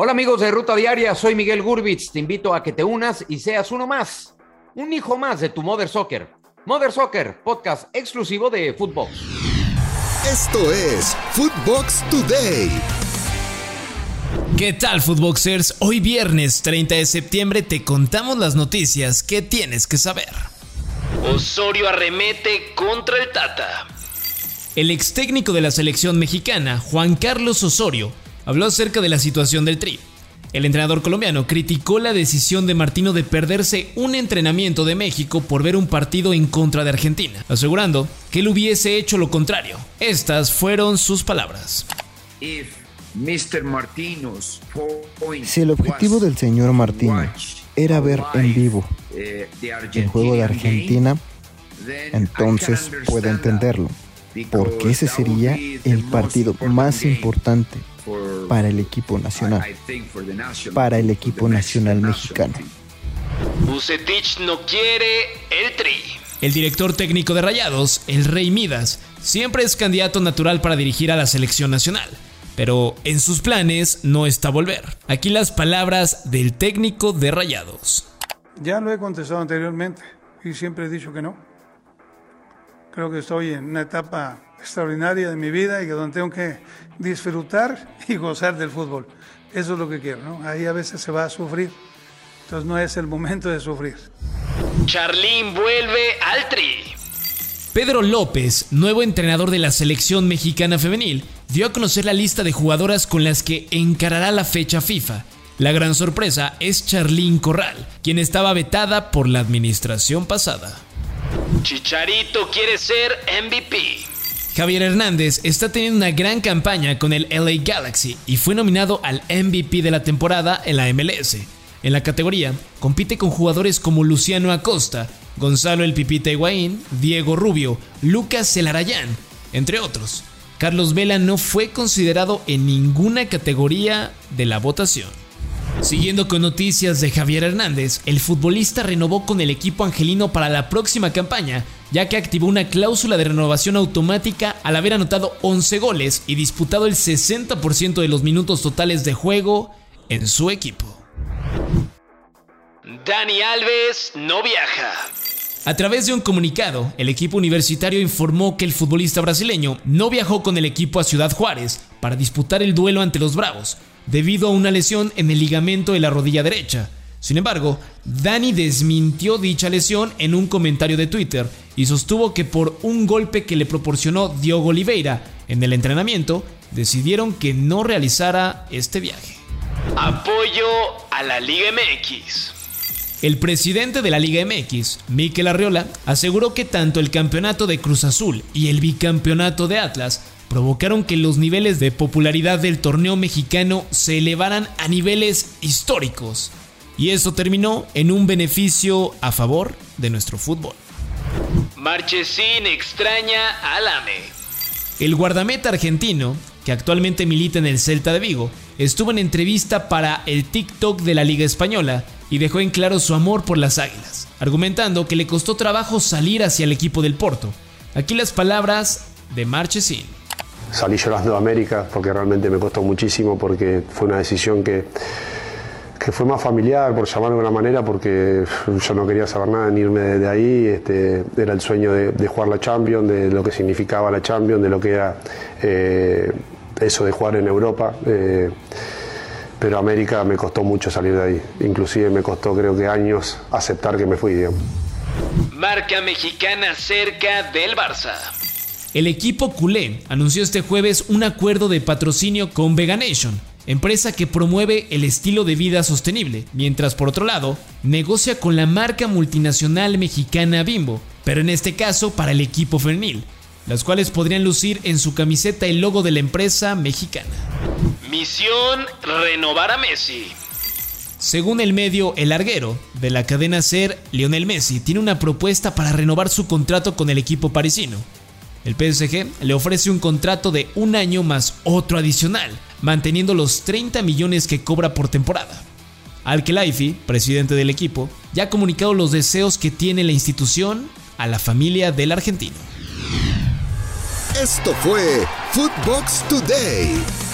Hola amigos de Ruta Diaria, soy Miguel Gurbitz. Te invito a que te unas y seas uno más, un hijo más de tu Mother Soccer. Mother Soccer, podcast exclusivo de Footbox. Esto es Footbox Today. ¿Qué tal, Footboxers? Hoy viernes 30 de septiembre te contamos las noticias que tienes que saber. Osorio arremete contra el Tata. El ex técnico de la selección mexicana, Juan Carlos Osorio, habló acerca de la situación del Tri. El entrenador colombiano criticó la decisión de Martino de perderse un entrenamiento de México por ver un partido en contra de Argentina, asegurando que él hubiese hecho lo contrario. Estas fueron sus palabras. Si el objetivo del señor Martino era ver en vivo el juego de Argentina, entonces puede entenderlo, porque ese sería el partido más importante para el equipo nacional, para el equipo nacional mexicano. Bucetich no quiere el tri. El director técnico de Rayados, el Rey Midas, siempre es candidato natural para dirigir a la selección nacional, pero en sus planes no está volver. Aquí las palabras del técnico de Rayados. Ya lo he contestado anteriormente y siempre he dicho que no. Creo que estoy en una etapa extraordinaria de mi vida y que donde tengo que disfrutar y gozar del fútbol. Eso es lo que quiero, ¿no? Ahí a veces se va a sufrir. Entonces no es el momento de sufrir. Charlín vuelve al tri. Pedro López, nuevo entrenador de la selección mexicana femenil, dio a conocer la lista de jugadoras con las que encarará la fecha FIFA. La gran sorpresa es Charlín Corral, quien estaba vetada por la administración pasada. Chicharito quiere ser MVP. Javier Hernández está teniendo una gran campaña con el LA Galaxy y fue nominado al MVP de la temporada en la MLS. En la categoría, compite con jugadores como Luciano Acosta, Gonzalo El Pipita Higuaín, Diego Rubio, Lucas Celarayán, entre otros. Carlos Vela no fue considerado en ninguna categoría de la votación. Siguiendo con noticias de Javier Hernández, el futbolista renovó con el equipo angelino para la próxima campaña, ya que activó una cláusula de renovación automática al haber anotado 11 goles y disputado el 60% de los minutos totales de juego en su equipo. Dani Alves no viaja. A través de un comunicado, el equipo universitario informó que el futbolista brasileño no viajó con el equipo a Ciudad Juárez para disputar el duelo ante los Bravos, debido a una lesión en el ligamento de la rodilla derecha. Sin embargo, Dani desmintió dicha lesión en un comentario de Twitter y sostuvo que por un golpe que le proporcionó Diogo Oliveira en el entrenamiento, decidieron que no realizara este viaje. Apoyo a la Liga MX. El presidente de la Liga MX, Mikel Arriola, aseguró que tanto el campeonato de Cruz Azul y el bicampeonato de Atlas provocaron que los niveles de popularidad del torneo mexicano se elevaran a niveles históricos. Y eso terminó en un beneficio a favor de nuestro fútbol. Marchesín extraña al AME. El guardameta argentino, que actualmente milita en el Celta de Vigo, estuvo en entrevista para el TikTok de la Liga Española y dejó en claro su amor por las águilas, argumentando que le costó trabajo salir hacia el equipo del Porto. Aquí las palabras de Marchesín. Salí llorando a América porque realmente me costó muchísimo, porque fue una decisión que, que fue más familiar, por llamarlo de una manera, porque yo no quería saber nada ni irme de, ahí. Este, era el sueño de, jugar la Champions, de lo que significaba la Champions, de lo que era eh, eso de jugar en Europa. Eh, pero América me costó mucho salir de ahí. Inclusive me costó creo que años aceptar que me fui, digamos. Marca mexicana cerca del Barça. El equipo culé anunció este jueves un acuerdo de patrocinio con Veganation, empresa que promueve el estilo de vida sostenible, mientras por otro lado negocia con la marca multinacional mexicana Bimbo, pero en este caso para el equipo femenil, las cuales podrían lucir en su camiseta el logo de la empresa mexicana. Misión renovar a Messi. Según el medio El Larguero, de la cadena Ser, Lionel Messi tiene una propuesta para renovar su contrato con el equipo parisino. El PSG le ofrece un contrato de un año más otro adicional, manteniendo los 30 millones que cobra por temporada. Al-Khelaifi, presidente del equipo, ya ha comunicado los deseos que tiene la institución a la familia del argentino. Esto fue Footbox Today.